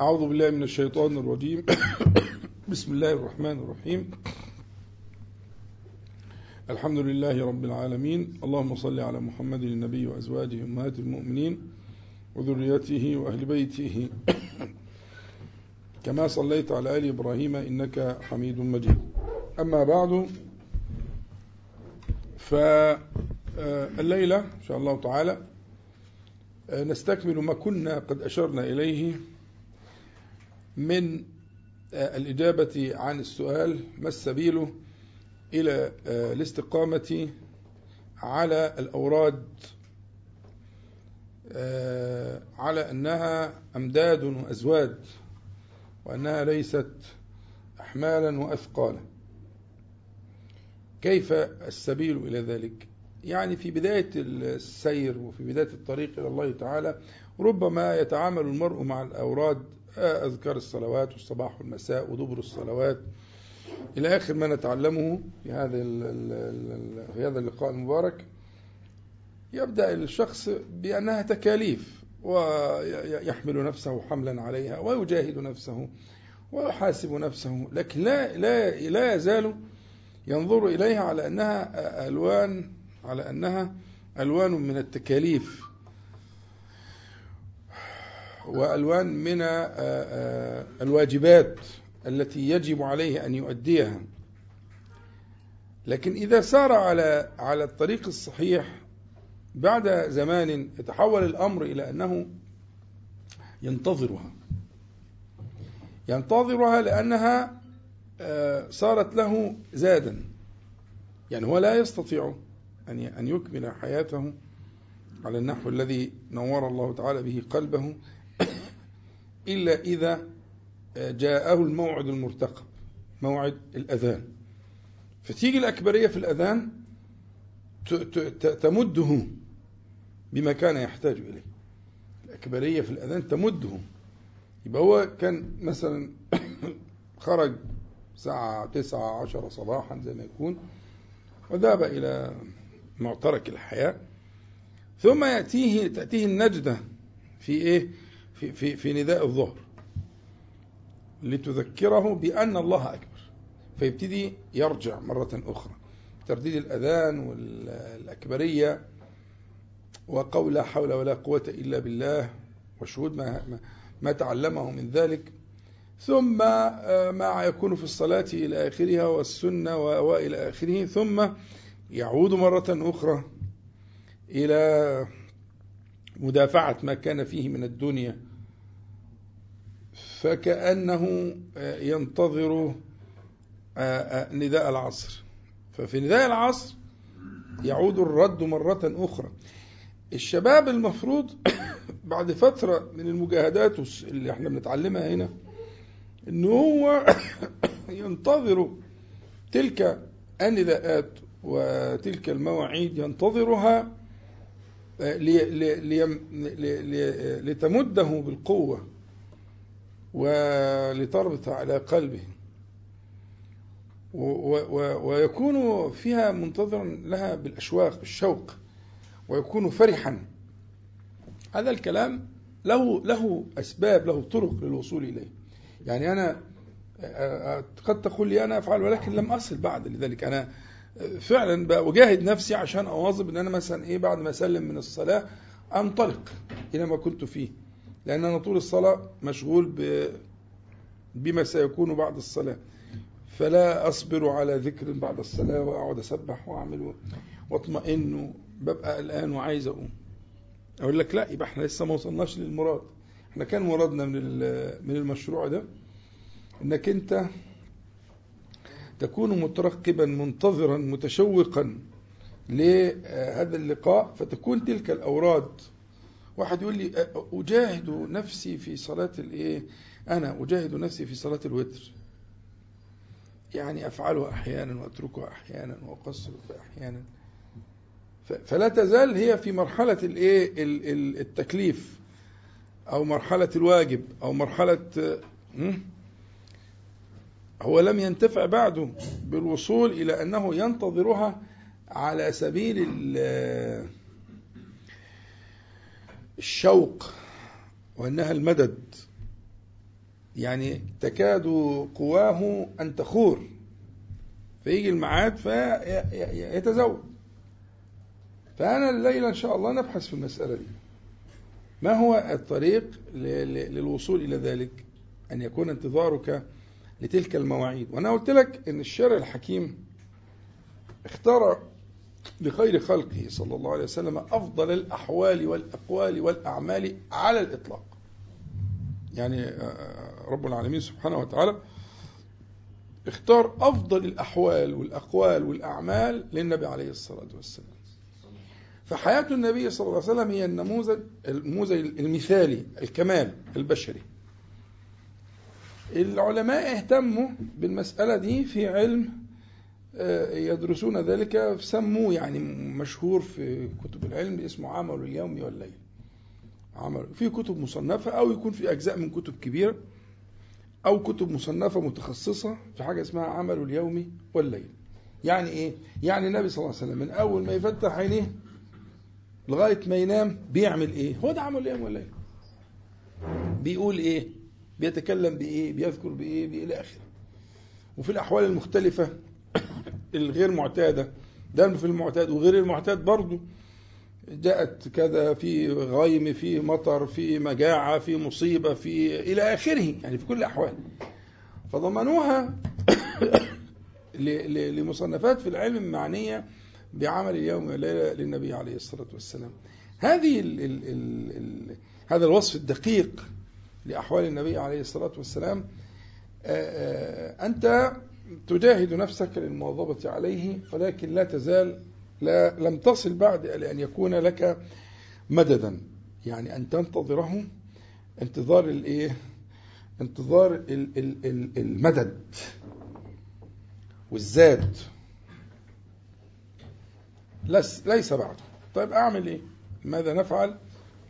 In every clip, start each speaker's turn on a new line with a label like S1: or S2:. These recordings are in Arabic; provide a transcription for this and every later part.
S1: أعوذ بالله من الشيطان الرجيم. بسم الله الرحمن الرحيم. الحمد لله رب العالمين. اللهم صل على محمد النبي وأزواجه أمهات المؤمنين وذريته وأهل بيته. كما صليت على آل إبراهيم إنك حميد مجيد. أما بعد فالليلة إن شاء الله تعالى نستكمل ما كنا قد أشرنا إليه من الإجابة عن السؤال ما السبيل إلى الاستقامة على الأوراد على أنها أمداد وأزواد وأنها ليست أحمالا وأثقالا. كيف السبيل إلى ذلك؟ يعني في بداية السير وفي بداية الطريق إلى الله تعالى ربما يتعامل المرء مع الأوراد أذكار الصلوات والصباح والمساء ودبر الصلوات. إلى آخر ما نتعلمه في هذا في هذا اللقاء المبارك يبدأ الشخص بأنها تكاليف ويحمل نفسه حملا عليها ويجاهد نفسه ويحاسب نفسه لكن لا لا لا يزال ينظر إليها على أنها ألوان على أنها ألوان من التكاليف. وألوان من الواجبات التي يجب عليه أن يؤديها. لكن إذا سار على على الطريق الصحيح بعد زمان يتحول الأمر إلى أنه ينتظرها. ينتظرها لأنها صارت له زادا. يعني هو لا يستطيع أن أن يكمل حياته على النحو الذي نور الله تعالى به قلبه. إلا إذا جاءه الموعد المرتقب موعد الأذان. فتيجي الأكبرية في الأذان تمده بما كان يحتاج إليه. الأكبرية في الأذان تمده. يبقى هو كان مثلا خرج الساعة تسعة عشر صباحا زي ما يكون وذهب إلى معترك الحياة. ثم يأتيه تأتيه النجدة في إيه؟ في, في, في نداء الظهر. لتذكره بأن الله أكبر. فيبتدي يرجع مرة أخرى. ترديد الأذان والأكبرية وقول لا حول ولا قوة إلا بالله وشهود ما, ما تعلمه من ذلك. ثم ما يكون في الصلاة إلى آخرها والسنة وإلى آخره. ثم يعود مرة أخرى إلى مدافعة ما كان فيه من الدنيا فكأنه ينتظر نداء العصر. ففي نداء العصر يعود الرد مرة أخرى. الشباب المفروض بعد فترة من المجاهدات اللي إحنا بنتعلمها هنا إن هو ينتظر تلك النداءات وتلك المواعيد ينتظرها لتمده بالقوة ولتربط على قلبه. ويكون فيها منتظرا لها بالأشواق بالشوق ويكون فرحا. هذا الكلام له له أسباب له طرق للوصول إليه. يعني أنا قد تقول لي أنا أفعل ولكن لم أصل بعد لذلك. أنا فعلا بأجاهد نفسي عشان أواظب أن أنا مثلا إيه بعد ما أسلم من الصلاة أنطلق إلى ما كنت فيه. لأن أنا طول الصلاة مشغول ب بما سيكون بعد الصلاة. فلا أصبر على ذكر بعد الصلاة وأقعد أسبح وأعمل وأطمئن ببقى قلقان وعايز أقوم. أقول لك لا يبقى إحنا لسه ما وصلناش للمراد. إحنا كان مرادنا من من المشروع ده إنك أنت تكون مترقبا منتظرا متشوقا لهذا اللقاء فتكون تلك الأوراد. واحد يقول لي أجاهد نفسي في صلاة الإيه؟ أنا أجاهد نفسي في صلاة الوتر. يعني أفعلها أحيانا وأتركها أحيانا واقصر أحيانا. فلا تزال هي في مرحلة الإيه؟ التكليف أو مرحلة الواجب أو مرحلة هو لم ينتفع بعده بالوصول إلى أنه ينتظرها على سبيل الشوق وأنها المدد. يعني تكاد قواه أن تخور. فيجي الميعاد فيتزوج. فأنا الليلة إن شاء الله نبحث في المسألة دي. ما هو الطريق للوصول إلى ذلك؟ أن يكون انتظارك لتلك المواعيد. وأنا قلت لك أن الشرع الحكيم اختار لخير خلقه صلى الله عليه وسلم أفضل الأحوال والأقوال والأعمال على الإطلاق. يعني آه، آه، رب العالمين سبحانه وتعالى اختار أفضل الأحوال والأقوال والأعمال للنبي عليه الصلاة والسلام. فحياة النبي صلى الله عليه وسلم هي النموذج المثالي الكمال البشري. العلماء اهتموا بالمسألة دي في علم آه، يدرسون ذلك سموه يعني مشهور في كتب العلم اسمه عمل اليوم والليل عمل في كتب مصنفة أو يكون في أجزاء من كتب كبيرة أو كتب مصنفة متخصصة في حاجة اسمها عمل اليوم والليل يعني إيه؟ يعني النبي صلى الله عليه وسلم من أول ما يفتح عينيه لغاية ما ينام بيعمل إيه؟ هو ده عمل اليوم والليل بيقول إيه؟ بيتكلم بإيه؟ بيذكر بإيه؟ بإيه إلى آخره وفي الأحوال المختلفة الغير معتادة ده في المعتاد وغير المعتاد برضه جاءت كذا في غيم في مطر في مجاعة في مصيبة في إلى آخره يعني في كل الأحوال فضمنوها لمصنفات في العلم المعنية بعمل اليوم والليلة للنبي عليه الصلاة والسلام هذه ال ال ال ال هذا الوصف الدقيق لأحوال النبي عليه الصلاة والسلام أنت تجاهد نفسك للمواظبة عليه ولكن لا تزال لا لم تصل بعد لأن يكون لك مددا يعني أن تنتظره انتظار الايه انتظار المدد والزاد. ليس بعد طيب أعمل إيه؟ ماذا نفعل؟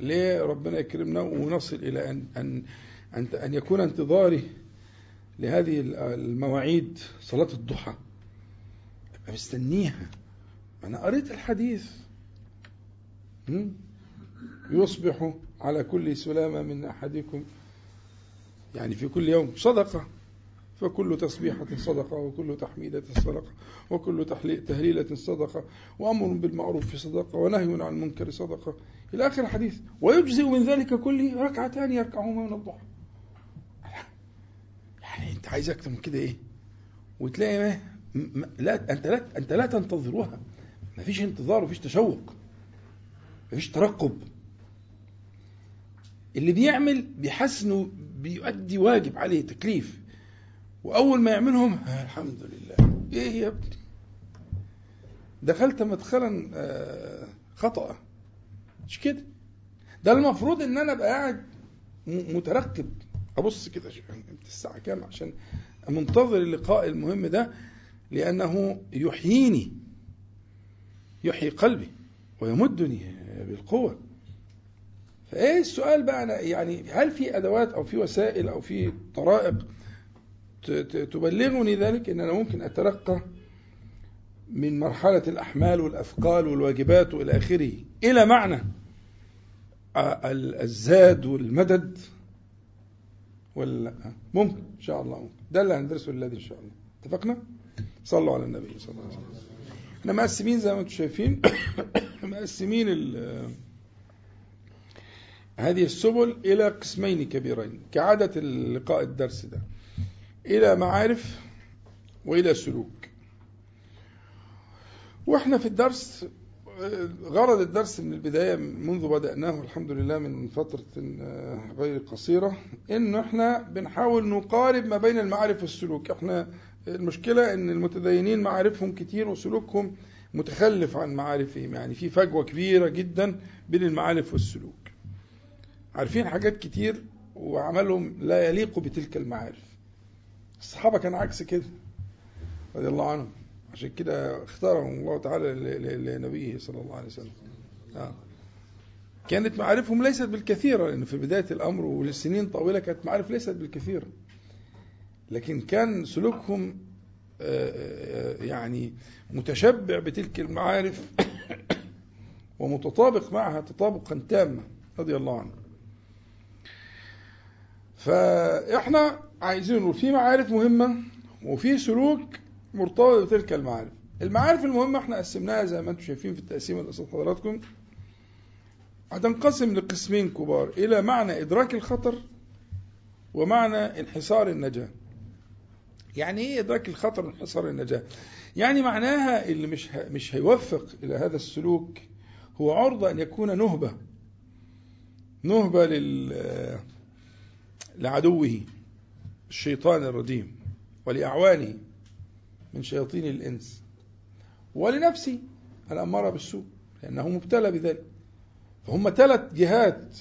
S1: ليه ربنا يكرمنا ونصل إلى أن, أن, أن, أن يكون انتظاري لهذه المواعيد صلاة الضحى. أبقى مستنيها. أنا قريت الحديث. يصبح على كل سلامة من أحدكم يعني في كل يوم. صدقة. فكل تسبيحة صدقة وكل تحميدة صدقة وكل تهليلة صدقة وأمر بالمعروف صدقة ونهي عن المنكر صدقة. إلى آخر الحديث ويجزئ من ذلك كله ركعتان يركعهما من الضحى. يعني أنت عايز أكتر من كده إيه؟ وتلاقي ما لا أنت لا أنت لا تنتظرها. مفيش انتظار ومفيش تشوق مفيش ترقب. اللي بيعمل بيحس انه بيؤدي واجب عليه تكليف. وأول ما يعملهم آه الحمد لله. إيه يا ابني؟ دخلت مدخلا آه خطأ. مش كده؟ ده المفروض إن أنا أبقى قاعد مترقب أبص كده الساعة كام؟ عشان منتظر اللقاء المهم ده لأنه يحييني. يحيي قلبي ويمدني بالقوة. فإيه السؤال بقى؟ أنا يعني هل في أدوات أو في وسائل أو في طرائق تبلغني ذلك إن أنا ممكن أترقى من مرحلة الأحمال والأثقال والواجبات والى آخره. إلى معنى الزاد والمدد ولا ممكن إن شاء الله ممكن. ده اللي هندرسه الذي إن شاء الله. اتفقنا؟ صلوا على النبي صلى الله عليه وسلم. إحنا مقسمين زي ما أنتم شايفين. مقسمين هذه السبل إلى قسمين كبيرين. كعادة اللقاء الدرس ده. إلى معارف وإلى سلوك. وإحنا في الدرس غرض الدرس من البداية منذ بدأناه الحمد لله من فترة غير قصيرة إنه إحنا بنحاول نقارب ما بين المعارف والسلوك. إحنا المشكلة إن المتدينين معارفهم كتير وسلوكهم متخلف عن معارفهم. يعني في فجوة كبيرة جدا بين المعارف والسلوك. عارفين حاجات كتير وعملهم لا يليق بتلك المعارف. الصحابة كان عكس كده رضي الله عنهم. عشان كده اختارهم الله تعالى لنبيه صلى الله عليه وسلم. آه. كانت معارفهم ليست بالكثيرة لأن في بداية الأمر ولسنين طويلة كانت معارف ليست بالكثيرة. لكن كان سلوكهم آه، آه، يعني متشبع بتلك المعارف ومتطابق معها تطابقا تاما رضي الله عنه. فإحنا عايزين نقول في معارف مهمة وفي سلوك مرتبط بتلك المعارف. المعارف المهمة إحنا قسمناها زي ما أنتم شايفين في التقسيم اللي قصاد حضراتكم هتنقسم لقسمين كبار إلى معنى إدراك الخطر ومعنى انحصار النجاة. يعني إيه إدراك الخطر وانحصار النجاة؟ يعني معناها اللي مش مش هيوفق إلى هذا السلوك هو عرضة أن يكون نهبة. نهبة لل لعدوه الشيطان الرجيم ولأعوانه من شياطين الإنس ولنفسه الأمارة بالسوء لأنه مبتلى بذلك. فهم ثلاث جهات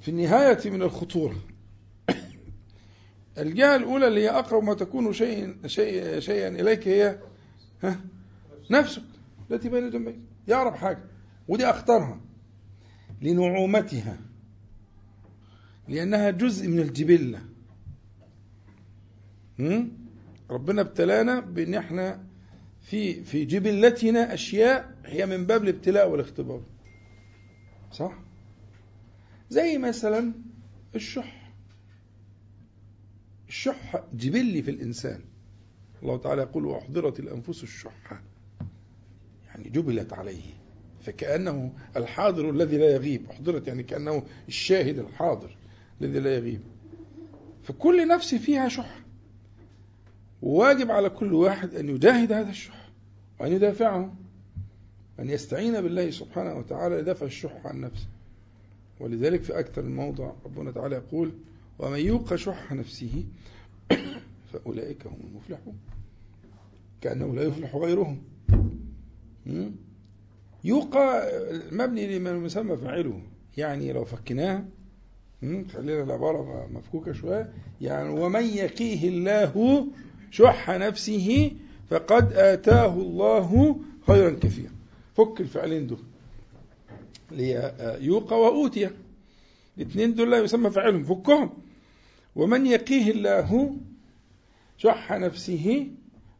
S1: في النهاية من الخطورة. الجهة الأولى اللي هي أقرب ما تكون شيء شيء شيئا إليك هي ها نفسك التي بين جنبيك يعرف حاجة ودي أخطرها لنعومتها. لأنها جزء من الجبلة. ربنا ابتلانا بأن إحنا في في جبلتنا أشياء هي من باب الابتلاء والاختبار. صح؟ زي مثلا الشح. الشح جبلي في الإنسان. الله تعالى يقول وأحضرت الأنفس الشح. يعني جبلت عليه. فكأنه الحاضر الذي لا يغيب. أحضرت يعني كأنه الشاهد الحاضر. الذي لا يغيب. فكل نفس فيها شح وواجب على كل واحد أن يجاهد هذا الشح وأن يدافعه أن يستعين بالله سبحانه وتعالى لدفع الشح عن نفسه. ولذلك في أكثر من موضع ربنا تعالى يقول ومن يوق شح نفسه فأولئك هم المفلحون. كأنه لا يفلح غيرهم. يوقى مبني لما يسمى فاعله. يعني لو فكناها خلينا العبارة مفكوكة شوية. يعني ومن يقيه الله شح نفسه فقد آتاه الله خيرا كثيرا. فك الفعلين دول. اللي يوقى وأوتي. الاثنين دول لا يسمى فعلهم فكهم. ومن يقيه الله شح نفسه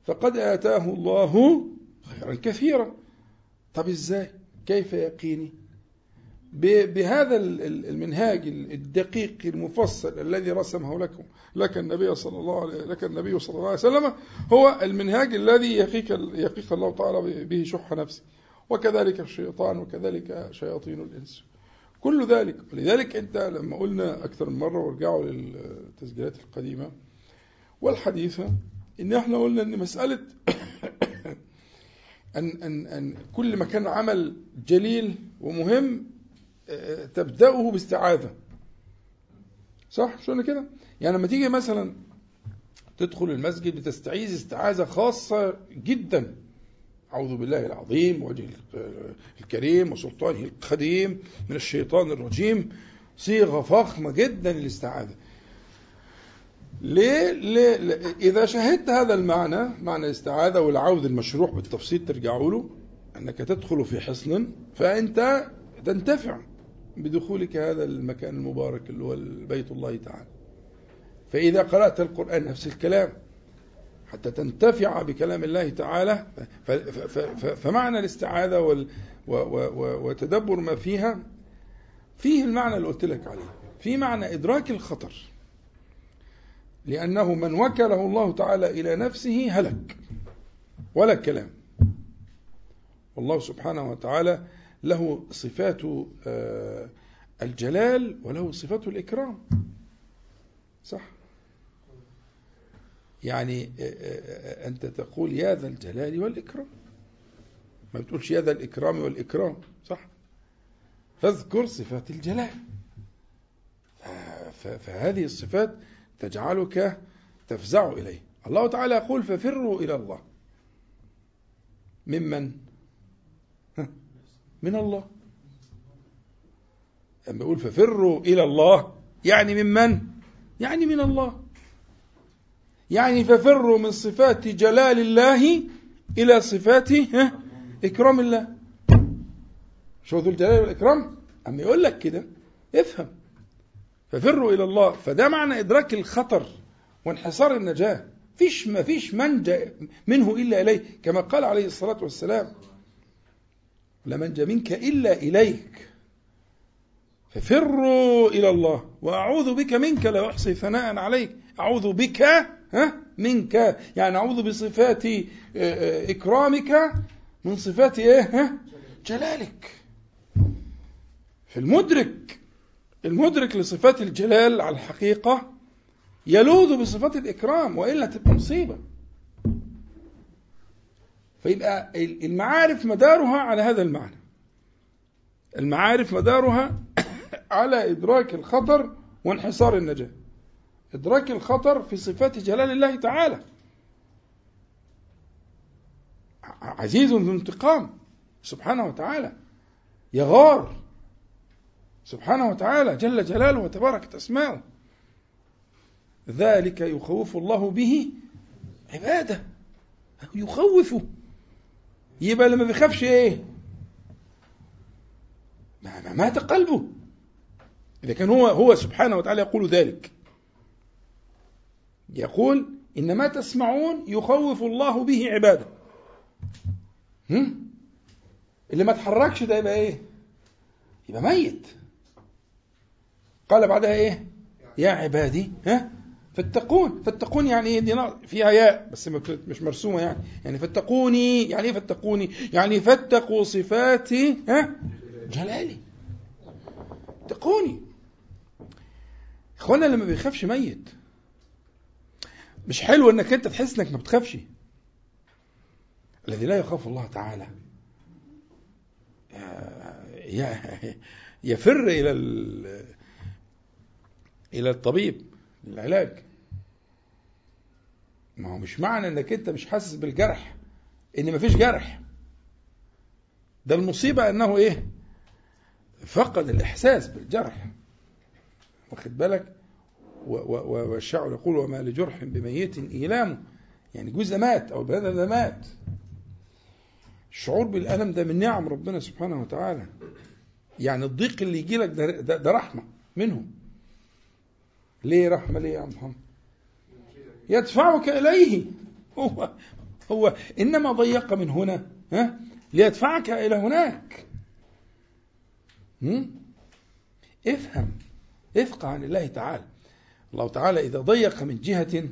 S1: فقد آتاه الله خيرا كثيرا. طب إزاي؟ كيف يقيني؟ بهذا المنهاج الدقيق المفصل الذي رسمه لكم. لك النبي صلى الله عليه لك النبي صلى الله عليه وسلم هو المنهاج الذي يقيك يقيك الله تعالى به شح نفسه. وكذلك الشيطان وكذلك شياطين الإنس. كل ذلك ولذلك أنت لما قلنا أكثر من مرة وارجعوا للتسجيلات القديمة والحديثة إن إحنا قلنا إن مسألة أن أن أن كل ما كان عمل جليل ومهم تبدأه باستعاذة. صح؟ شو كده؟ يعني لما تيجي مثلا تدخل المسجد بتستعيذ استعاذة خاصة جدا. أعوذ بالله العظيم وجه الكريم وسلطانه القديم من الشيطان الرجيم. صيغة فخمة جدا للاستعاذة. ليه؟ ليه؟ إذا شاهدت هذا المعنى معنى الاستعاذة والعود المشروع بالتفصيل ترجعوا له أنك تدخل في حصن فأنت تنتفع. بدخولك هذا المكان المبارك اللي هو بيت الله تعالى. فإذا قرأت القرآن نفس الكلام حتى تنتفع بكلام الله تعالى فمعنى الاستعاذة وتدبر ما فيها فيه المعنى اللي قلت لك عليه. في معنى إدراك الخطر. لأنه من وكله الله تعالى إلى نفسه هلك. ولا كلام. والله سبحانه وتعالى له صفات الجلال وله صفات الإكرام. صح؟ يعني أنت تقول يا ذا الجلال والإكرام. ما بتقولش يا ذا الإكرام والإكرام صح؟ فاذكر صفات الجلال. فهذه الصفات تجعلك تفزع إليه. الله تعالى يقول ففروا إلى الله. ممن؟ من الله. لما يقول ففروا إلى الله يعني ممن يعني من الله. يعني ففروا من صفات جلال الله إلى صفات إكرام الله. شو ذو الجلال والإكرام؟ أما يقول لك كده افهم. ففروا إلى الله فده معنى إدراك الخطر وانحصار النجاة. فيش ما فيش منجا منه إلا إليه كما قال عليه الصلاة والسلام. لا منجا منك إلا إليك. ففروا إلى الله. وأعوذ بك منك لا أحصي ثناء عليك. أعوذ بك ها منك. يعني أعوذ بصفات آه، آه، إكرامك من صفات إيه ها جلالك. فالمدرك المدرك لصفات الجلال على الحقيقة يلوذ بصفات الإكرام وإلا تبقى مصيبة. فيبقى المعارف مدارها على هذا المعنى. المعارف مدارها على إدراك الخطر وانحصار النجاة. إدراك الخطر في صفات جلال الله تعالى. عزيز ذو انتقام سبحانه وتعالى. يغار سبحانه وتعالى جل جلاله وتباركت أسماؤه. ذلك يخوف الله به عباده. يخوفه. يبقى لما بيخافش إيه؟ ما مات قلبه. إذا كان هو هو سبحانه وتعالى يقول ذلك. يقول إن ما تسمعون يخوف الله به عباده. هم؟ اللي ما تحركش ده يبقى إيه؟ يبقى ميت. قال بعدها إيه؟ يا عبادي ها؟ فاتقون فاتقون يعني إيه؟ دي فيها ياء بس مش مرسومة يعني. يعني فاتقوني يعني إيه فاتقوني؟ يعني فاتقوا صفاتي ها؟ جلالي. اتقوني. إخوانا لما بيخافش ميت. مش حلو إنك أنت تحس إنك ما بتخافش. الذي لا يخاف الله تعالى. يفر إلى إلى الطبيب. للعلاج ما هو مش معنى إنك أنت مش حاسس بالجرح إن مفيش جرح. ده المصيبة إنه إيه؟ فقد الإحساس بالجرح. واخد بالك؟ والشاعر يقول وما لجرح بميت إيلام. يعني جزء مات أو البني ده مات. الشعور بالألم ده من نعم ربنا سبحانه وتعالى. يعني الضيق اللي يجي لك ده, ده, ده رحمة منه ليه رحمة ليه يا محمد؟ يدفعك إليه. هو هو إنما ضيق من هنا ها؟ ليدفعك إلى هناك. افهم. افقه عن الله تعالى. الله تعالى إذا ضيق من جهة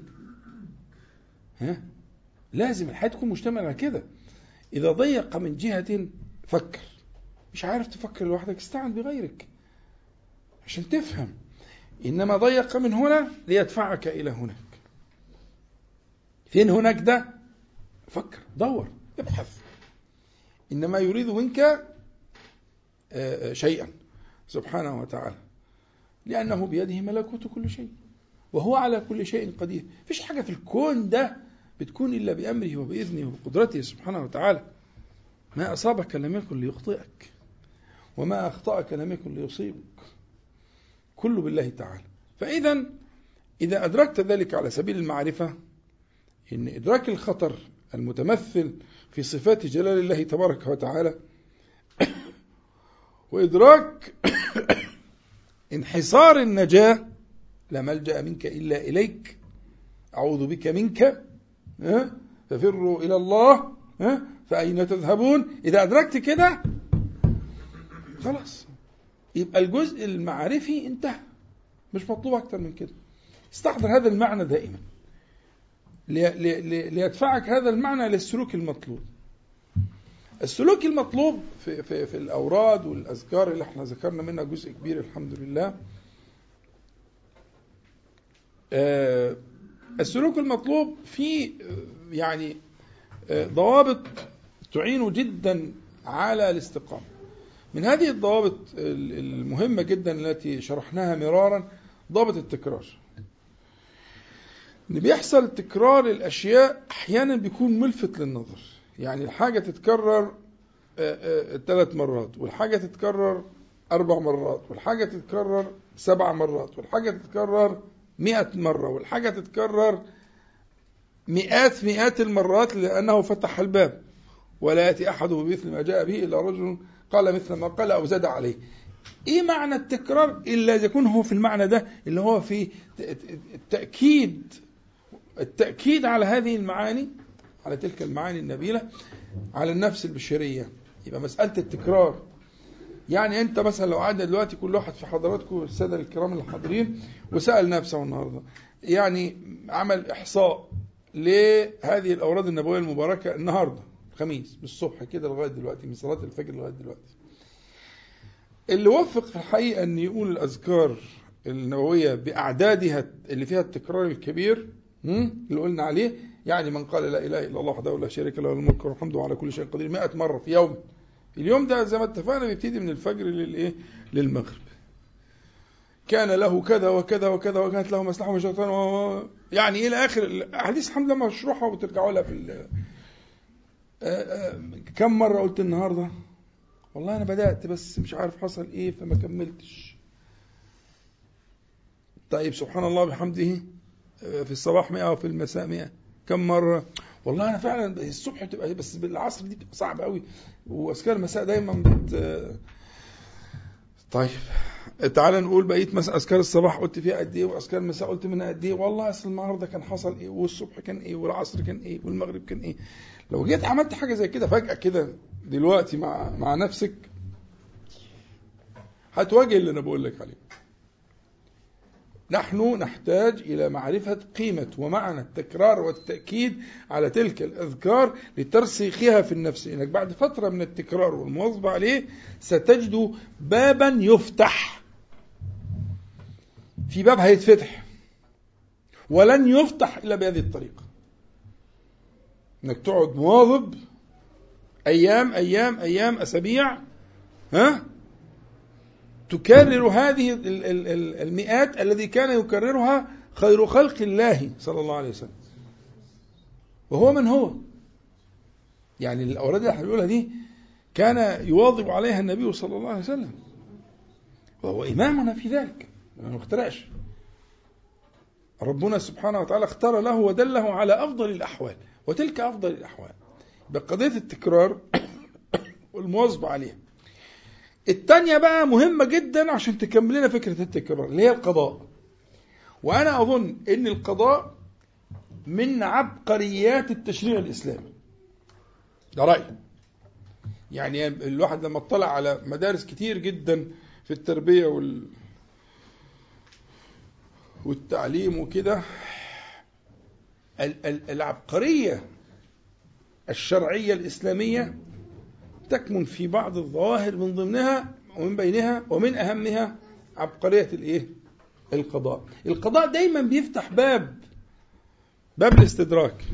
S1: ها؟ لازم الحياة تكون مشتملة على كده. إذا ضيق من جهة فكر. مش عارف تفكر لوحدك استعن بغيرك. عشان تفهم. إنما ضيق من هنا ليدفعك إلى هناك. فين هناك ده؟ فكر دور ابحث. إنما يريد منك آه، آه، شيئا سبحانه وتعالى. لأنه بيده ملكوت كل شيء وهو على كل شيء قدير. فيش حاجة في الكون ده بتكون إلا بأمره وبإذنه وبقدرته سبحانه وتعالى. ما أصابك لم يكن ليخطئك وما أخطأك لم يكن ليصيبك. كله بالله تعالى. فإذا إذا أدركت ذلك على سبيل المعرفة إن إدراك الخطر المتمثل في صفات جلال الله تبارك وتعالى وإدراك انحصار النجاة لا ملجأ منك إلا إليك أعوذ بك منك ففروا إلى الله فأين تذهبون؟ إذا أدركت كده خلاص. يبقى الجزء المعرفي انتهى. مش مطلوب أكتر من كده. استحضر هذا المعنى دائما. ليدفعك هذا المعنى للسلوك المطلوب. السلوك المطلوب في, في, في الأوراد والأذكار اللي إحنا ذكرنا منها جزء كبير الحمد لله. آه، السلوك المطلوب فيه يعني آه، ضوابط تعين جدا على الاستقامة. من هذه الضوابط المهمة جدا التي شرحناها مرارا ضابط التكرار. ان بيحصل تكرار الأشياء أحيانا بيكون ملفت للنظر. يعني الحاجة تتكرر ثلاث مرات والحاجة تتكرر أربع مرات والحاجة تتكرر سبع مرات والحاجة تتكرر مئة مرة والحاجة تتكرر مئات مئات المرات لأنه فتح الباب. ولا يأتي أحد بمثل ما جاء به إلا رجل قال مثل ما قال أو زاد عليه. إيه معنى التكرار؟ إلا يكون هو في المعنى ده اللي هو في التأكيد التأكيد على هذه المعاني على تلك المعاني النبيلة على النفس البشرية. يبقى مسألة التكرار. يعني أنت مثلا لو قعدنا دلوقتي كل واحد في حضراتكم السادة الكرام الحاضرين وسأل نفسه النهارده يعني عمل إحصاء لهذه الأوراد النبوية المباركة النهارده. الخميس من الصبح كده لغاية دلوقتي من صلاة الفجر لغاية دلوقتي. اللي وفق في الحقيقة إن يقول الأذكار النووية بأعدادها اللي فيها التكرار الكبير اللي قلنا عليه يعني من قال لا إله إلا الله وحده لا شريك له الملك والحمد على كل شيء قدير 100 مرة في يوم. اليوم ده زي ما اتفقنا بيبتدي من الفجر للايه للمغرب. كان له كذا وكذا وكذا وكانت له مصلحه وشيطان و... يعني إلى آخر الأحاديث الحمد لله مشروحة وترجعوا لها في كم مرة قلت النهارده؟ والله أنا بدأت بس مش عارف حصل إيه فما كملتش. طيب سبحان الله بحمده في الصباح 100 وفي المساء 100 كم مرة؟ والله أنا فعلا الصبح بتبقى بس بالعصر دي بتبقى صعبة قوي وأذكار المساء دايما بت طيب تعال نقول بقيت مثلا أذكار الصباح قلت فيها قد إيه وأذكار المساء قلت منها قد إيه. والله أصل النهارده كان حصل إيه والصبح كان إيه والعصر كان إيه والمغرب كان إيه. لو جيت عملت حاجة زي كده فجأة كده دلوقتي مع مع نفسك هتواجه اللي أنا بقول لك عليه. نحن نحتاج إلى معرفة قيمة ومعنى التكرار والتأكيد على تلك الأذكار لترسيخها في النفس. إنك بعد فترة من التكرار والمواظبة عليه ستجد بابا يفتح. في باب هيتفتح. ولن يفتح إلا بهذه الطريقة. إنك تقعد مواظب أيام أيام أيام أسابيع ها؟ تكرر هذه المئات الذي كان يكررها خير خلق الله صلى الله عليه وسلم. وهو من هو؟ يعني الأوراد اللي دي كان يواظب عليها النبي صلى الله عليه وسلم. وهو إمامنا في ذلك. ما نخترعش ربنا سبحانه وتعالى اختار له ودله على أفضل الأحوال. وتلك أفضل الأحوال. بقضية التكرار والمواظبة عليها. التانية بقى مهمة جدا عشان تكمل لنا فكرة التكرار اللي هي القضاء. وأنا أظن أن القضاء من عبقريات التشريع الإسلامي. ده رأيي. يعني الواحد لما اطلع على مدارس كتير جدا في التربية وال والتعليم وكده العبقرية الشرعية الإسلامية تكمن في بعض الظواهر من ضمنها ومن بينها ومن أهمها عبقرية الإيه؟ القضاء. القضاء دايما بيفتح باب باب الاستدراك.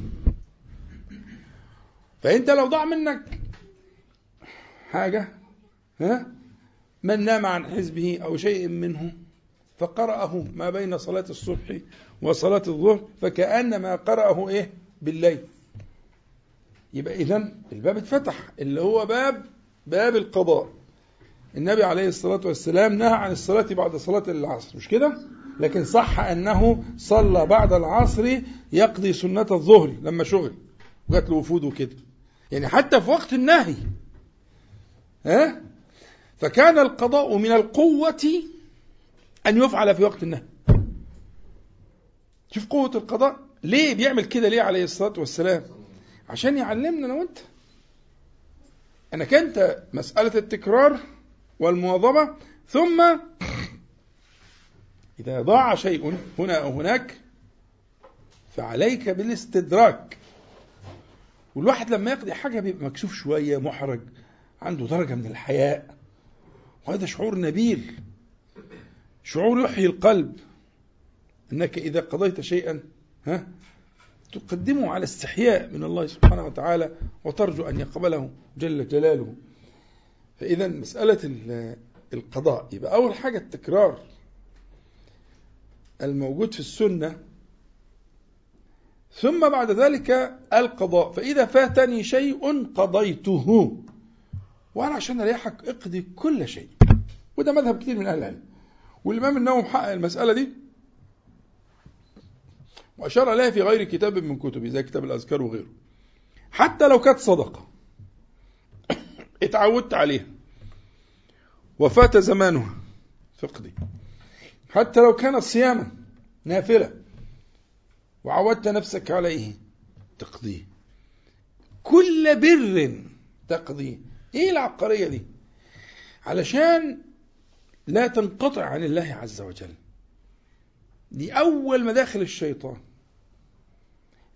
S1: فأنت لو ضاع منك حاجة ها؟ من نام عن حزبه أو شيء منه فقرأه ما بين صلاة الصبح وصلاة الظهر فكأنما قرأه إيه؟ بالليل. يبقى إذا الباب اتفتح اللي هو باب باب القضاء. النبي عليه الصلاة والسلام نهى عن الصلاة بعد صلاة العصر مش كده؟ لكن صح أنه صلى بعد العصر يقضي سنة الظهر لما شغل وجات له وفود وكده. يعني حتى في وقت النهي ها؟ فكان القضاء من القوة أن يفعل في وقت النهي. شوف قوة القضاء. ليه بيعمل كده ليه عليه الصلاة والسلام؟ عشان يعلمنا أنا وأنت. أنك أنت مسألة التكرار والمواظبة ثم إذا ضاع شيء هنا أو هناك فعليك بالاستدراك. والواحد لما يقضي حاجة بيبقى مكشوف شوية محرج عنده درجة من الحياء. وهذا شعور نبيل. شعور يحيي القلب أنك إذا قضيت شيئا ها تقدمه على استحياء من الله سبحانه وتعالى وترجو أن يقبله جل جلاله. فاذا مسألة القضاء يبقى أول حاجة التكرار الموجود في السنة. ثم بعد ذلك القضاء. فإذا فاتني شيء قضيته. وأنا عشان أريحك اقضي كل شيء. وده مذهب كتير من أهل العلم. والإمام النووي محقق المسألة دي؟ وأشار إليها في غير كتاب من كتبه زي كتاب الأذكار وغيره. حتى لو كانت صدقة اتعودت عليها. وفات زمانها. فقدي حتى لو كانت صياما نافلة وعودت نفسك عليه. تقضيه كل بر تقضيه إيه العبقرية دي؟ علشان لا تنقطع عن الله عز وجل. دي أول مداخل الشيطان.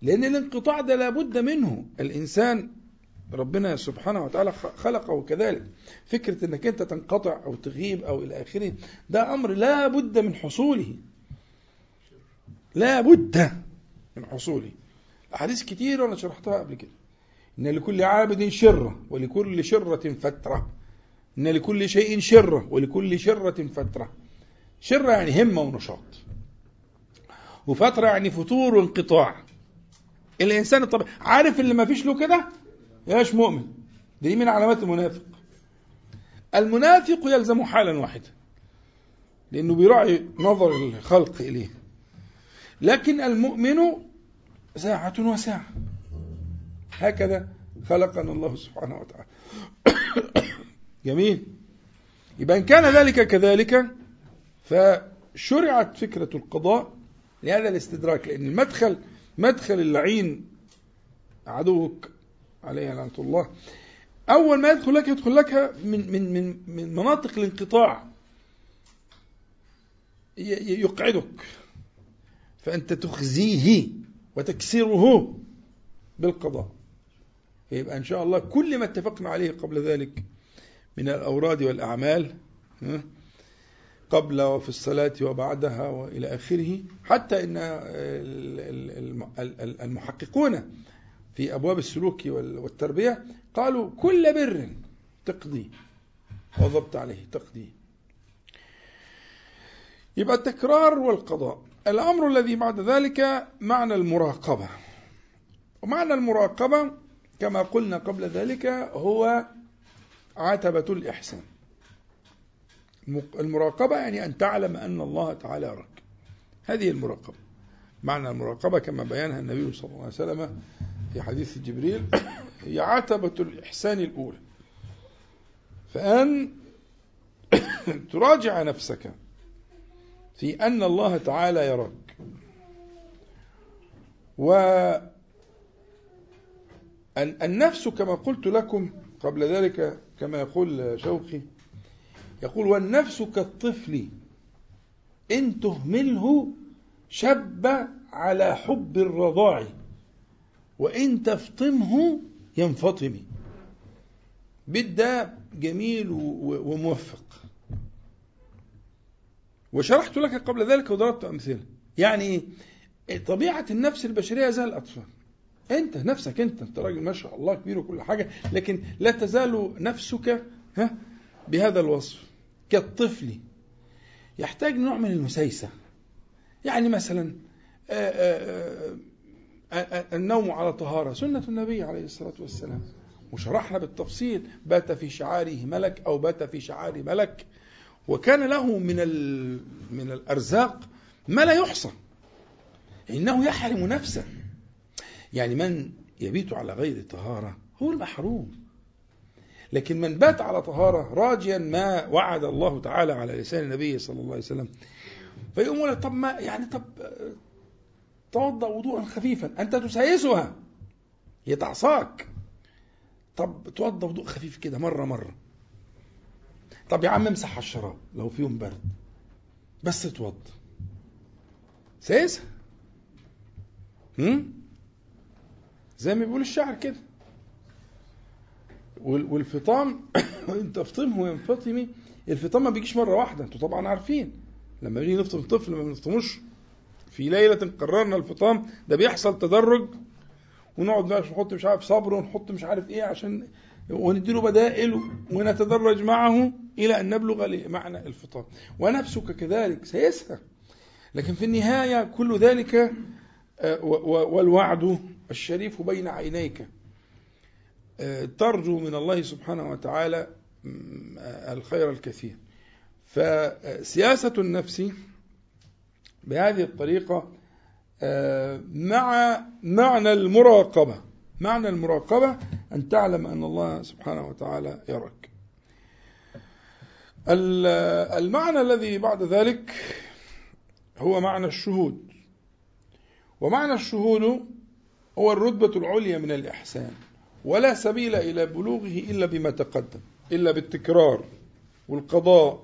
S1: لأن الانقطاع ده لابد منه. الإنسان ربنا سبحانه وتعالى خلقه كذلك. فكرة أنك أنت تنقطع أو تغيب أو إلى آخره ده أمر لا بد من حصوله. لا بد من حصوله. أحاديث كتير وأنا شرحتها قبل كده. إن لكل عابد شرة ولكل شرة فترة. إن لكل شيء شرة ولكل شرة فترة. شرة يعني همة ونشاط. وفترة يعني فتور وانقطاع. الإنسان الطبيعي عارف اللي ما فيش له كده؟ ياش مؤمن؟ دي من علامات المنافق. المنافق يلزم حالا واحدة لأنه بيراعي نظر الخلق إليه. لكن المؤمن ساعة وساعة. هكذا خلقنا الله سبحانه وتعالى. جميل. يبقى إن كان ذلك كذلك فشرعت فكرة القضاء لهذا الاستدراك لأن المدخل مدخل اللعين عدوك عليه لعنة الله. أول ما يدخل لك يدخل لك من من من من مناطق الانقطاع. يقعدك. فأنت تخزيه وتكسره بالقضاء. يبقى إن شاء الله كل ما اتفقنا عليه قبل ذلك من الأوراد والأعمال قبل وفي الصلاة وبعدها وإلى آخره حتى إن المحققون في أبواب السلوك والتربية قالوا كل بر تقضي وضبط عليه تقضي. يبقى التكرار والقضاء. الأمر الذي بعد ذلك معنى المراقبة. ومعنى المراقبة كما قلنا قبل ذلك هو عتبة الإحسان. المراقبة يعني أن تعلم أن الله تعالى يراك هذه المراقبة. معنى المراقبة كما بيانها النبي صلى الله عليه وسلم في حديث جبريل هي عتبة الإحسان الأولى. فأن تراجع نفسك في أن الله تعالى يراك. و النفس كما قلت لكم قبل ذلك كما يقول شوقي يقول والنفس كالطفل إن تهمله شب على حب الرضاع وإن تفطمه ينفطم. بدا جميل وموفق. وشرحت لك قبل ذلك وضربت أمثلة. يعني طبيعة النفس البشرية زي الأطفال. أنت نفسك أنت أنت راجل ما شاء الله كبير وكل حاجة لكن لا تزال نفسك ها بهذا الوصف كالطفل يحتاج نوع من المسيسة. يعني مثلا النوم على طهارة سنة النبي عليه الصلاة والسلام. وشرحنا بالتفصيل بات في شعاره ملك أو بات في شعار ملك. وكان له من من الأرزاق ما لا يحصى. إنه يحرم نفسه. يعني من يبيت على غير طهارة هو المحروم. لكن من بات على طهارة راجيا ما وعد الله تعالى على لسان النبي صلى الله عليه وسلم فيقوم يقول طب ما يعني طب توضأ وضوءا خفيفا أنت تسايسها هي تعصاك طب توضأ وضوء خفيف كده مرة مرة. طب يا عم امسح على الشراب لو في يوم برد بس توضأ. سايسها؟ هم؟ زي ما بيقول الشعر كده. والفطام انت فطمه وينفطمي الفطام ما بيجيش مرة واحدة أنتوا طبعا عارفين. لما نيجي نفطم طفل ما بنفطموش. في ليلة قررنا الفطام ده بيحصل تدرج. ونقعد بقى نحط مش عارف صبر ونحط مش عارف إيه عشان ونديله بدائل ونتدرج معه إلى أن نبلغ معنى الفطام. ونفسك كذلك سيسهى لكن في النهاية كل ذلك والوعد الشريف بين عينيك. ترجو من الله سبحانه وتعالى الخير الكثير. فسياسة النفس بهذه الطريقة مع معنى المراقبة. معنى المراقبة أن تعلم أن الله سبحانه وتعالى يراك. المعنى الذي بعد ذلك هو معنى الشهود. ومعنى الشهود هو الرتبة العليا من الإحسان ولا سبيل إلى بلوغه إلا بما تقدم إلا بالتكرار والقضاء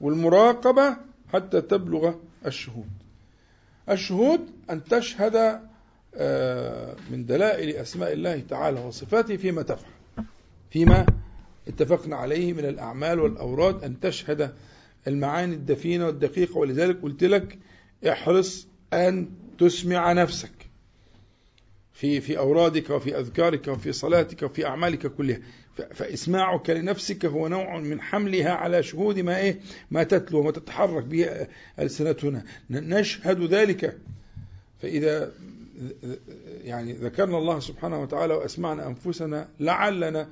S1: والمراقبة حتى تبلغ الشهود. الشهود أن تشهد آه، من دلائل أسماء الله تعالى وصفاته فيما تفعل فيما اتفقنا عليه من الأعمال والأوراد أن تشهد المعاني الدفينة والدقيقة. ولذلك قلت لك احرص أن تسمع نفسك. في في أورادك وفي أذكارك وفي صلاتك وفي أعمالك كلها. فإسماعك لنفسك هو نوع من حملها على شهود ما إيه؟ ما تتلو وما تتحرك به ألسنتنا. نشهد ذلك. فإذا يعني ذكرنا الله سبحانه وتعالى وأسمعنا أنفسنا لعلنا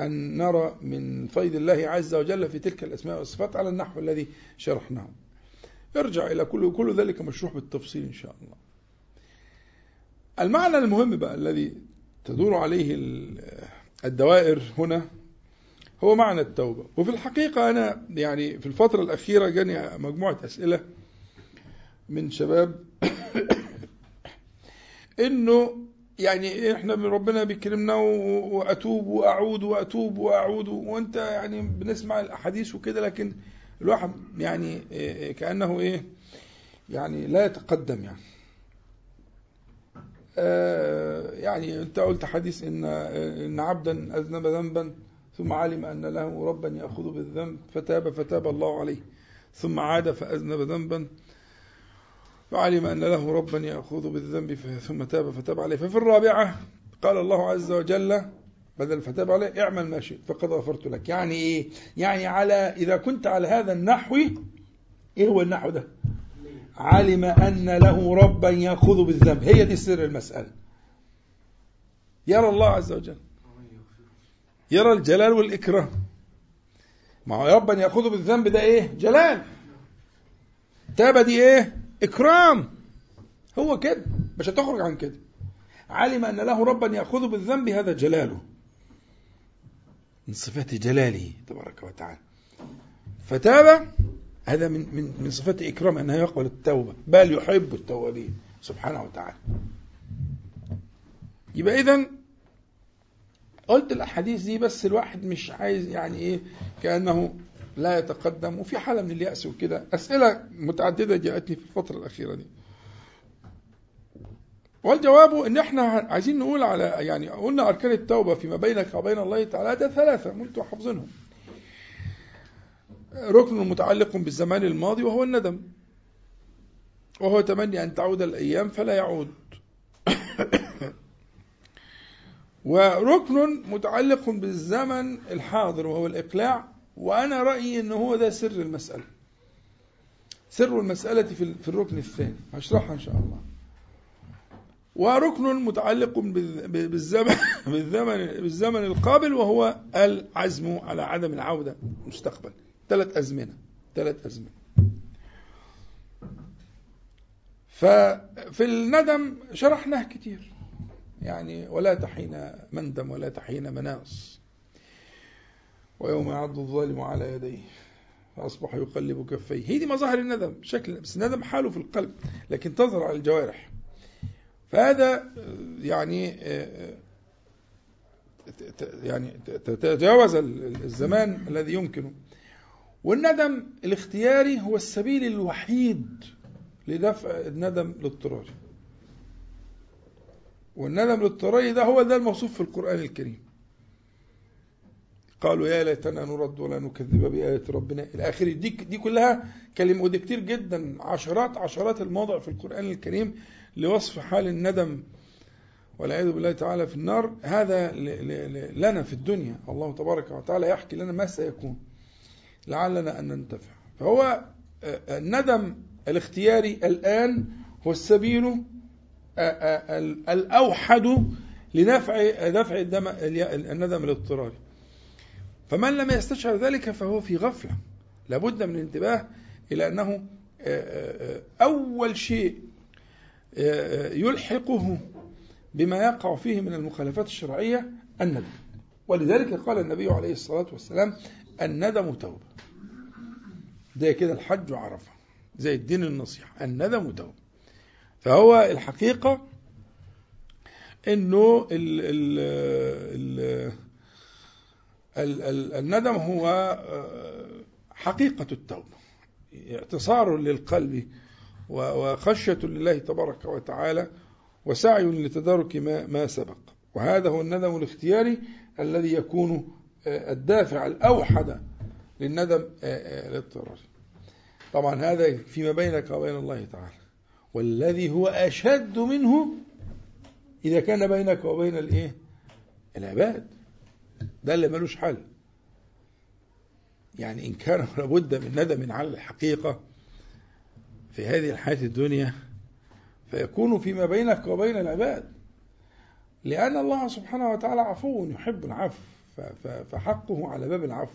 S1: أن نرى من فيض الله عز وجل في تلك الأسماء والصفات على النحو الذي شرحناه. ارجع إلى كل كل ذلك مشروح بالتفصيل إن شاء الله. المعنى المهم بقى الذي تدور عليه الدوائر هنا هو معنى التوبة. وفي الحقيقة أنا يعني في الفترة الأخيرة جاني مجموعة أسئلة من شباب إنه يعني إحنا من ربنا بيكرمنا وأتوب وأعود وأتوب وأعود وأنت يعني بنسمع الأحاديث وكده لكن الواحد يعني كأنه إيه يعني لا يتقدم يعني. يعني انت قلت حديث إن إن عبدا أذنب ذنبا ثم علم أن له ربا يأخذ بالذنب فتاب فتاب الله عليه. ثم عاد فأذنب ذنبا فعلم أن له ربا يأخذ بالذنب ثم تاب فتاب عليه. ففي الرابعة قال الله عز وجل بدل فتاب عليه اعمل ما شئت فقد غفرت لك. يعني إيه؟ يعني على إذا كنت على هذا النحو إيه هو النحو ده؟ علم أن له ربا يأخذ بالذنب. هي دي سر المسألة. يرى الله عز وجل. يرى الجلال والإكرام. هو ربا يأخذ بالذنب ده إيه؟ جلال. تاب دي إيه؟ إكرام. هو كده. مش هتخرج عن كده. علم أن له ربا يأخذ بالذنب هذا جلاله. من صفات جلاله تبارك وتعالى. فتاب هذا من من من صفات إكرام أنه يقبل التوبة. بل يحب التوابين. سبحانه وتعالى. يبقى إذا قلت الأحاديث دي بس الواحد مش عايز يعني إيه كأنه لا يتقدم. وفي حالة من اليأس وكده. أسئلة متعددة جاءتني في الفترة الأخيرة دي. والجواب إن إحنا عايزين نقول على يعني قلنا أركان التوبة فيما بينك وبين الله تعالى ده ثلاثة. وأنتم حافظينهم ركن متعلق بالزمان الماضي وهو الندم. وهو تمني أن تعود الأيام فلا يعود. وركن متعلق بالزمن الحاضر وهو الإقلاع. وأنا رأيي أنه هو ده سر المسألة. سر المسألة في الركن الثاني. هشرحها إن شاء الله. وركن متعلق بالزمن بالزمن بالزمن القابل وهو العزم على عدم العودة مستقبل ثلاث أزمنة ثلاث أزمنة. ففي الندم شرحناه كتير. يعني ولا تحين مندم ولا تحين مناص. ويوم يعض الظالم على يديه فأصبح يقلب كفيه. هي دي مظاهر الندم شكل بس الندم حاله في القلب لكن تظهر على الجوارح. فهذا يعني يعني تتجاوز الزمان الذي يمكن والندم الاختياري هو السبيل الوحيد لدفع الندم الاضطراري والندم الاضطراري ده هو ده الموصوف في القرآن الكريم. قالوا يا ليتنا نرد ولا نكذب بآيات ربنا إلى آخره. دي, دي كلها كلمة ودي كتير جدا. عشرات عشرات المواضع في القرآن الكريم لوصف حال الندم. والعياذ بالله تعالى في النار. هذا لنا في الدنيا. الله تبارك وتعالى يحكي لنا ما سيكون. لعلنا أن ننتفع. فهو آه، الندم الاختياري الآن هو السبيل آه، آه، الأوحد لنفع دفع الدم الندم الاضطراري. فمن لم يستشعر ذلك فهو في غفلة. لابد من الانتباه إلى أنه أول شيء يلحقه بما يقع فيه من المخالفات الشرعية الندم. ولذلك قال النبي عليه الصلاة والسلام الندم توبة. ده كده الحج وعرفة. زي الدين النصيحة. الندم وتوبة فهو الحقيقة إنه ال ال ال ال ال الندم هو حقيقة التوبة. اعتصار للقلب وخشية لله تبارك وتعالى وسعي لتدارك ما, ما سبق. وهذا هو الندم الاختياري الذي يكون الدافع الأوحد للندم آه، آه، الاضطراري طبعا هذا فيما بينك وبين الله تعالى. والذي هو أشد منه إذا كان بينك وبين الإيه؟ العباد. ده اللي ملوش حل. يعني إن كان لابد من ندم على الحقيقة في هذه الحياة الدنيا فيكون فيما بينك وبين العباد. لأن الله سبحانه وتعالى عفو يحب العفو فحقه على باب العفو.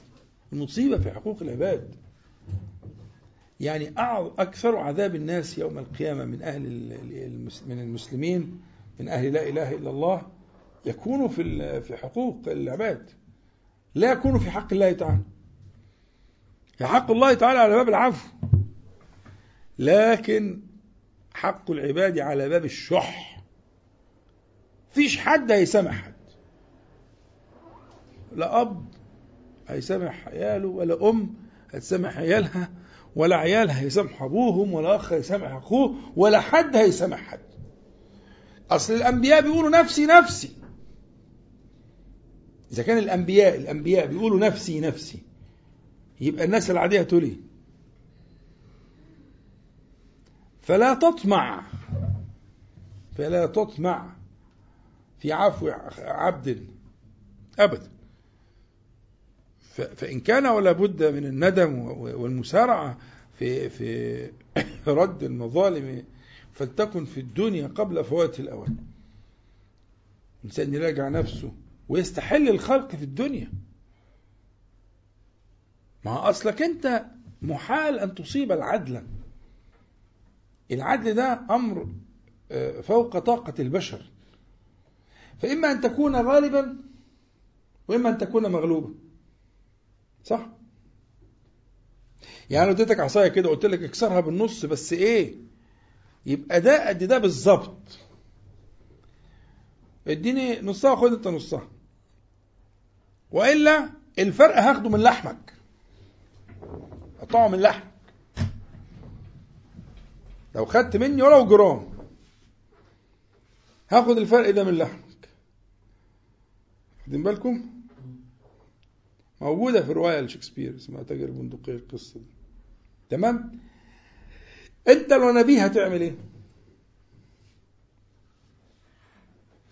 S1: المصيبة في حقوق العباد. يعني أكثر عذاب الناس يوم القيامة من أهل من المسلمين من أهل لا إله إلا الله يكون في في حقوق العباد. لا يكون في حق الله تعالى. حق الله تعالى على باب العفو. لكن حق العباد على باب الشح. فيش حد هيسامح حد. لا أب هيسامح عياله ولا أم هتسامح عيالها ولا عيال هيسامح أبوهم ولا أخ هيسامح أخوه ولا حد هيسامح حد. أصل الأنبياء بيقولوا نفسي نفسي. إذا كان الأنبياء الأنبياء بيقولوا نفسي نفسي يبقى الناس العادية تقول إيه؟ فلا تطمع فلا تطمع في عفو عبد أبدا. فإن كان ولا بد من الندم والمسارعة في في رد المظالم فلتكن في الدنيا قبل فوات الأوان. الإنسان يراجع نفسه ويستحل الخلق في الدنيا. ما أصلك أنت محال أن تصيب العدل. العدل ده أمر آه، فوق طاقة البشر. فإما أن تكون غالبا وإما أن تكون مغلوبا. صح؟ يعني لو اديتك عصاية كده قلت لك اكسرها بالنص بس إيه؟ يبقى ده قد ده بالظبط. اديني نصها وخد انت نصها. وإلا الفرق هاخده من لحمك. أقطعه من لحمك. لو خدت مني ولو جرام. هاخد الفرق ده من لحمك. واخدين بالكم؟ موجودة في رواية لشكسبير اسمها تاجر البندقية القصة دي. تمام؟ أنت لو نبي هتعمل إيه؟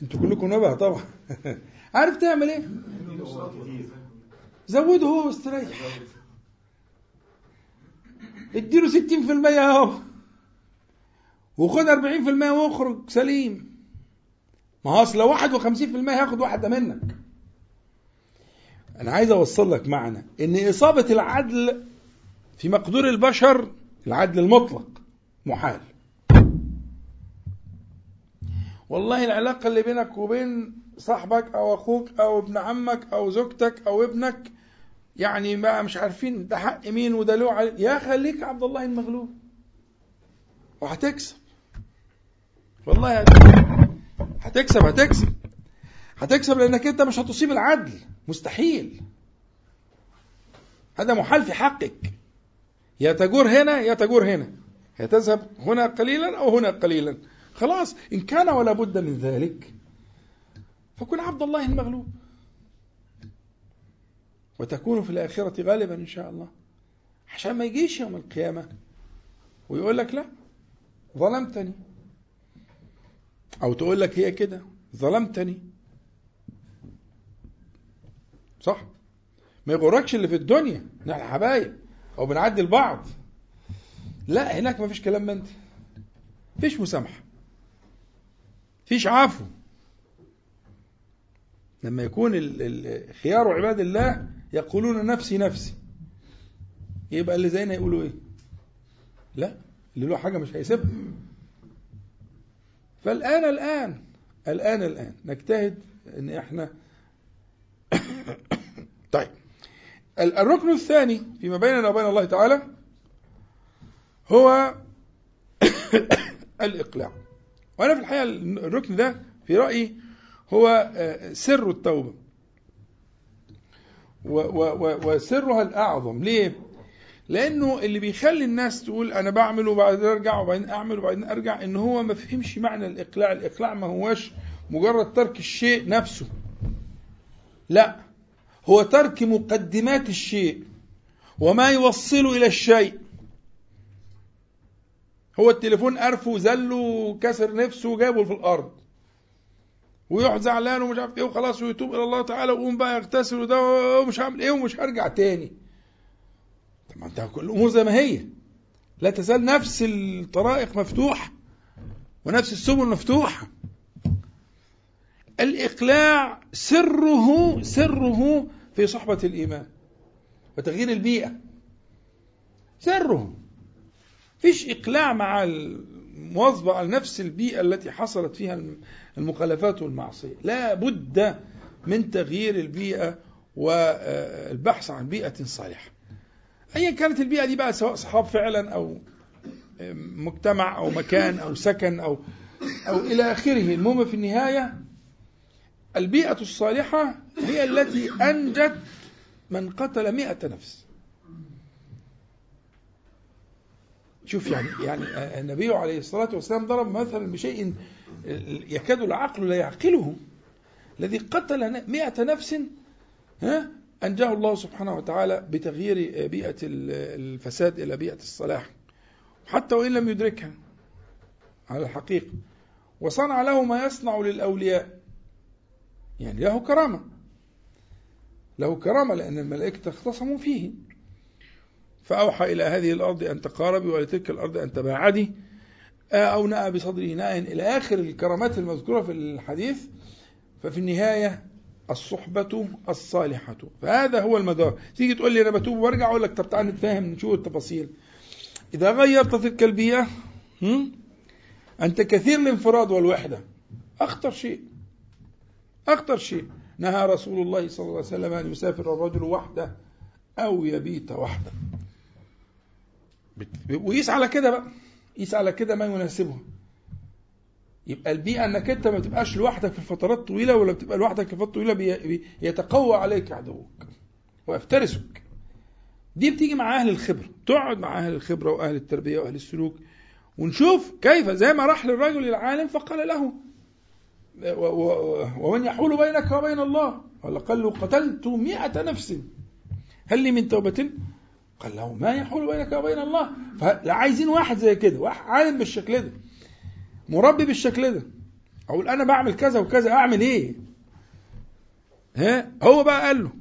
S1: أنتوا كلكم نبه طبعا. عارف تعمل إيه؟ زوده هو واستريح. اديله 60% أهو. وخد 40% وأخرج سليم. ما هو أصل لو 51% هياخد واحدة منك. أنا عايز أوصل لك معنى إن إصابة العدل في مقدور البشر العدل المطلق محال. والله العلاقة اللي بينك وبين صاحبك أو أخوك أو ابن عمك أو زوجتك أو ابنك يعني ما مش عارفين ده حق مين وده له يا خليك عبد الله المغلوب. وهتكسب. والله هتكسب هتكسب هتكسب. لأنك أنت مش هتصيب العدل. مستحيل. هذا محال في حقك. يا تجور هنا يا تجور هنا. يا تذهب هنا قليلا أو هنا قليلا. خلاص إن كان ولا بد من ذلك فكن عبد الله المغلوب. وتكون في الآخرة غالبا إن شاء الله. عشان ما يجيش يوم القيامة ويقول لك لا ظلمتني. أو تقول لك هي كده ظلمتني. صح. ما يغركش اللي في الدنيا نحن حبايب أو بنعدي البعض. لا هناك ما فيش كلام ده. فيش مسامحة. فيش عفو. لما يكون خيار عباد الله يقولون نفسي نفسي. يبقى اللي زينا يقولوا إيه؟ لا اللي له حاجة مش هيسيبها. فالآن الآن الآن الآن نجتهد إن إحنا طيب. الركن الثاني فيما بيننا وبين الله تعالى هو الإقلاع. وأنا في الحقيقة الركن ده في رأيي هو آه، سر التوبة. وسرها الأعظم. ليه؟ لأنه اللي بيخلي الناس تقول أنا بعمل وبعدين أرجع وبعدين أعمل وبعدين أرجع إن هو ما فهمش معنى الإقلاع. الإقلاع ما هوش مجرد ترك الشيء نفسه. لا. هو ترك مقدمات الشيء وما يوصله إلى الشيء. هو التليفون قرفه وزله وكسر نفسه وجابه في الأرض. ويقعد زعلان ومش عارف إيه وخلاص ويتوب إلى الله تعالى ويقوم بقى يغتسل وده ومش هعمل إيه ومش هرجع تاني. طب ما أنت الأمور زي ما هي. لا تزال نفس الطرائق مفتوحة ونفس السبل مفتوحة. الإقلاع سره سره في صحبة الإيمان وتغيير البيئة. سره فيش إقلاع مع المواظبة على نفس البيئة التي حصلت فيها المخالفات والمعصية. لا بد من تغيير البيئة والبحث عن بيئة صالحة. أيا كانت البيئة دي بقى سواء صحاب فعلا أو مجتمع أو مكان أو سكن أو أو إلى آخره. المهم في النهاية البيئة الصالحة هي التي أنجت من قتل مئة نفس. شوف يعني يعني النبي عليه الصلاة والسلام ضرب مثلا بشيء يكاد العقل لا يعقله الذي قتل مئة نفس ها أنجاه الله سبحانه وتعالى بتغيير بيئة الفساد إلى بيئة الصلاح حتى وإن لم يدركها على الحقيقة. وصنع له ما يصنع للأولياء. يعني له كرامة. له كرامة لأن الملائكة اختصموا فيه. فأوحى إلى هذه الأرض أن تقاربي ولتلك الأرض أن تباعدي. أو نأى بصدره ناء إلى آخر الكرامات المذكورة في الحديث. ففي النهاية الصحبة الصالحة. فهذا هو المدار. تيجي تقول لي أنا بتوب وأرجع أقول لك طب تعال نتفاهم نشوف التفاصيل. إذا غيرت تلك البيئة أنت كثير الانفراد والوحدة. أخطر شيء. أخطر شيء. نهى رسول الله صلى الله عليه وسلم أن يسافر الرجل وحده أو يبيت وحده. ويقيس على كده بقى. يقيس على كده ما يناسبه. يبقى البيئة إنك أنت ما تبقاش لوحدك في فترات طويلة ولا بتبقى لوحدك في فترات طويلة يتقوى عليك عدوك ويفترسك. دي بتيجي مع أهل الخبرة. تقعد مع أهل الخبرة وأهل التربية وأهل السلوك ونشوف كيف زي ما راح للرجل العالم فقال له. ومن يحول بينك وبين الله؟ قال له قتلت مئة نفس. هل لي من توبة؟ قال له ما يحول بينك وبين الله. عايزين واحد زي كده واحد عالم بالشكل ده مربي بالشكل ده. أقول أنا بعمل كذا وكذا أعمل إيه؟ ها؟ هو بقى قال له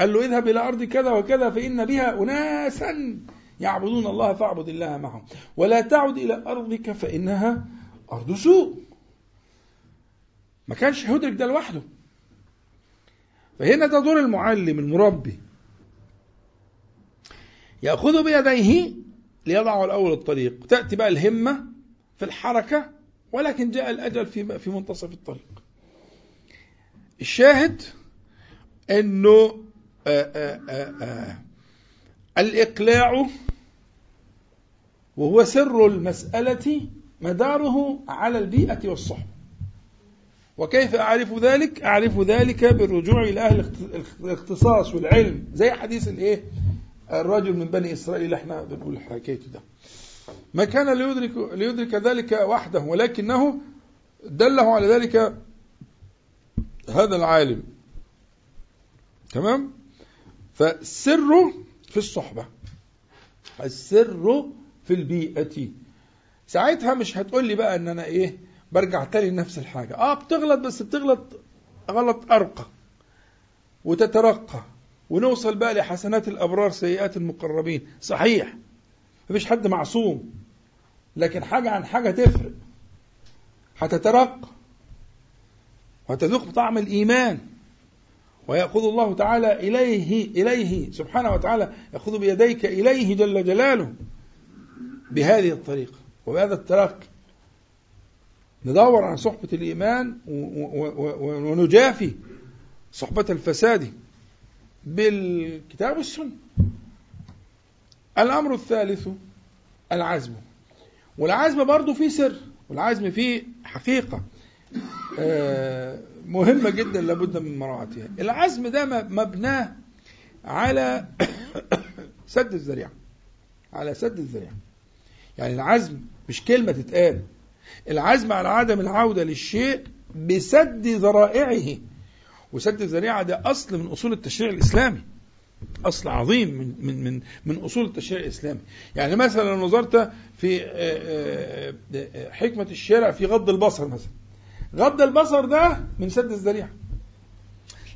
S1: قال له اذهب إلى أرض كذا وكذا فإن بها اناسا يعبدون الله فاعبد الله معهم. ولا تعد إلى أرضك فإنها أرض سوء. ما كانش هيدرك ده لوحده. فهنا ده دور المعلم المربي. يأخذ بيديه ليضعه الأول الطريق. تأتي بقى الهمة في الحركة ولكن جاء الأجل في في منتصف الطريق. الشاهد أنه آآ آآ آآ الإقلاع وهو سر المسألة مداره على البيئة والصحبة. وكيف أعرف ذلك؟ أعرف ذلك بالرجوع إلى أهل الاختصاص والعلم. زي حديث الإيه؟ الرجل من بني إسرائيل إحنا بنقول حكايته ده. ما كان ليدرك, ليدرك ذلك وحده ولكنه دله على ذلك هذا العالم. تمام؟ فالسر في الصحبة. السر في البيئة. ساعتها مش هتقول لي بقى إن أنا إيه؟ برجع تاني لنفس الحاجة. آه بتغلط بس بتغلط غلط أرقى وتترقى ونوصل بقى لحسنات الأبرار سيئات المقربين. صحيح مفيش حد معصوم لكن حاجة عن حاجة تفرق. هتترقى وتذوق طعم الإيمان ويأخذ الله تعالى إليه إليه سبحانه وتعالى يأخذ بيديك إليه جل جلاله بهذه الطريقة. وبهذا الترقي ندور عن صحبة الإيمان ونجافي صحبة الفساد بالكتاب والسنة. الأمر الثالث العزم. والعزم برضه فيه سر والعزم فيه حقيقة مهمة جدا لابد من مراعاتها. العزم ده مبناه على سد الذريعة على سد الذريعة. يعني العزم مش كلمة تتقال. العزم على عدم العودة للشيء بسد ذرائعه. وسد الذريعة ده أصل من أصول التشريع الإسلامي. أصل عظيم من من من من أصول التشريع الإسلامي. يعني مثلا لو نظرت في آه، آه، آه، حكمة الشارع في غض البصر مثلا. غض البصر ده من سد الذريعة.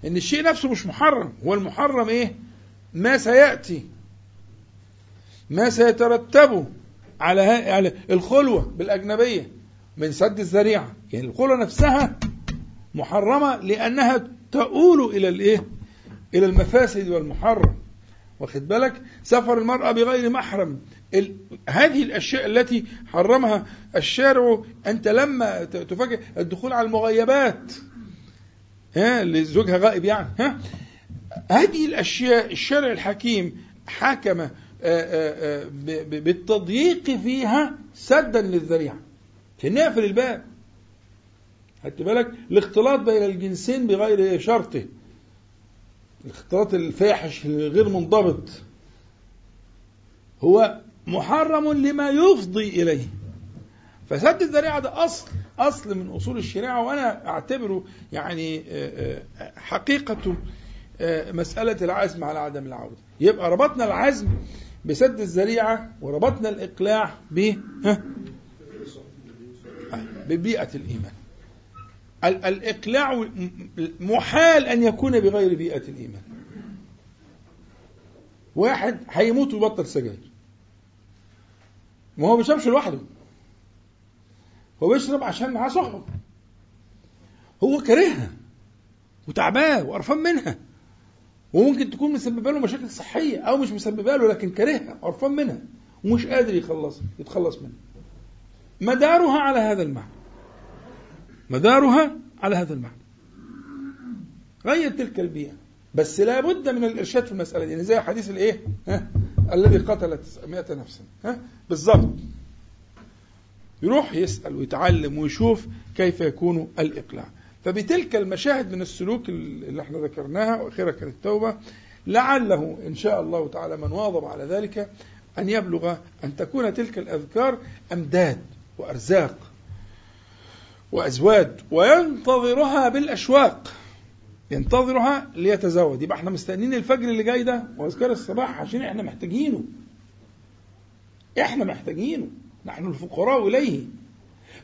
S1: لأن الشيء نفسه مش محرم. هو المحرم إيه؟ ما سيأتي. ما سيترتب على على الخلوة بالأجنبية. من سد الذريعة. يعني الخلوة نفسها محرمة لأنها تؤول إلى الإيه؟ إلى المفاسد والمحرم. واخد بالك؟ سفر المرأة بغير محرم. ال... هذه الأشياء التي حرمها الشارع أنت لما تفاجئ الدخول على المغيبات. ها؟ اللي زوجها غائب يعني. ها؟ هذه الأشياء الشارع الحكيم حكم آه، آه، آه، بالتضييق فيها سدا للذريعة. عشان نقفل الباب. خدت بالك؟ الاختلاط بين الجنسين بغير شرطه الاختلاط الفاحش الغير منضبط. هو محرم لما يفضي إليه. فسد الذريعة ده أصل أصل من أصول الشريعة وأنا أعتبره يعني آه، آه، حقيقة آه، مسألة العزم على عدم العودة. يبقى ربطنا العزم بسد الذريعة وربطنا الإقلاع ب ببيئة الإيمان. الإقلاع محال أن يكون بغير بيئة الإيمان. واحد هيموت ويبطل سجاير. ما هو بيشربش لوحده. هو بيشرب عشان معاه صحبة هو كارهها. وتعبان وقرفان منها. وممكن تكون مسببة له مشاكل صحية أو مش مسببة له لكن كارهها وقرفان منها. ومش قادر يخلص يتخلص منها. مدارها على هذا المعنى. مدارها على هذا المعنى. غير تلك البيئة. بس لا بد من الإرشاد في المسألة دي. يعني زي حديث الإيه؟ ها؟ الذي قتل 900 نفسا ها؟ بالضبط. يروح يسأل ويتعلم ويشوف كيف يكون الإقلاع. فبتلك المشاهد من السلوك اللي إحنا ذكرناها وأخيرا كانت التوبة لعله إن شاء الله تعالى من واظب على ذلك أن يبلغ أن تكون تلك الأذكار أمداد وأرزاق. وأزواج وينتظرها بالأشواق. ينتظرها ليتزود يبقى إحنا مستنيين الفجر اللي جاي ده. وأذكار الصباح عشان إحنا محتاجينه. إحنا محتاجينه. نحن الفقراء إليه.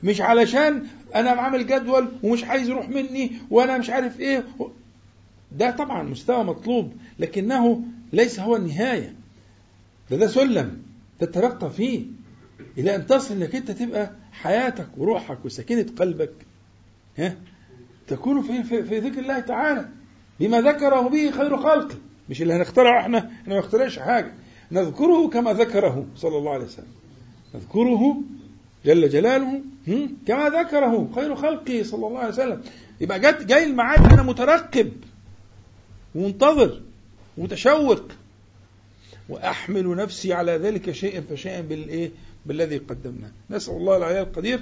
S1: مش علشان أنا عامل جدول ومش عايز يروح مني وأنا مش عارف إيه. ده طبعا مستوى مطلوب لكنه ليس هو النهاية. ده ده سلم. تترقى فيه. إلى أن تصل إنك أنت تبقى حياتك وروحك وسكينة قلبك ها؟ تكون في, في, في ذكر الله تعالى بما ذكره به خير خلقه مش اللي هنخترعه إحنا إحنا ما نخترعش حاجة. نذكره كما ذكره صلى الله عليه وسلم. نذكره جل جلاله كما ذكره خير خلقه صلى الله عليه وسلم. يبقى جت جاي الميعاد أنا مترقب ومنتظر متشوق وأحمل نفسي على ذلك شيئا فشيئا بالإيه؟ بالذي قدمناه نسأل الله العلي القدير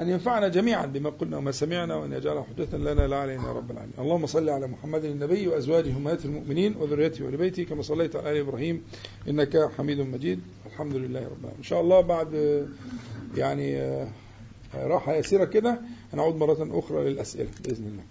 S1: أن ينفعنا جميعا بما قلنا وما سمعنا وأن يجعله حجة لنا لا علينا رب العالمين. اللهم صل على محمد النبي وأزواجه أمهات المؤمنين وذريته وآل كما صليت على آل إبراهيم إنك حميد مجيد. الحمد لله رب العالمين. إن شاء الله بعد يعني راحة يسيرة كده هنعود مرة أخرى للأسئلة بإذن الله.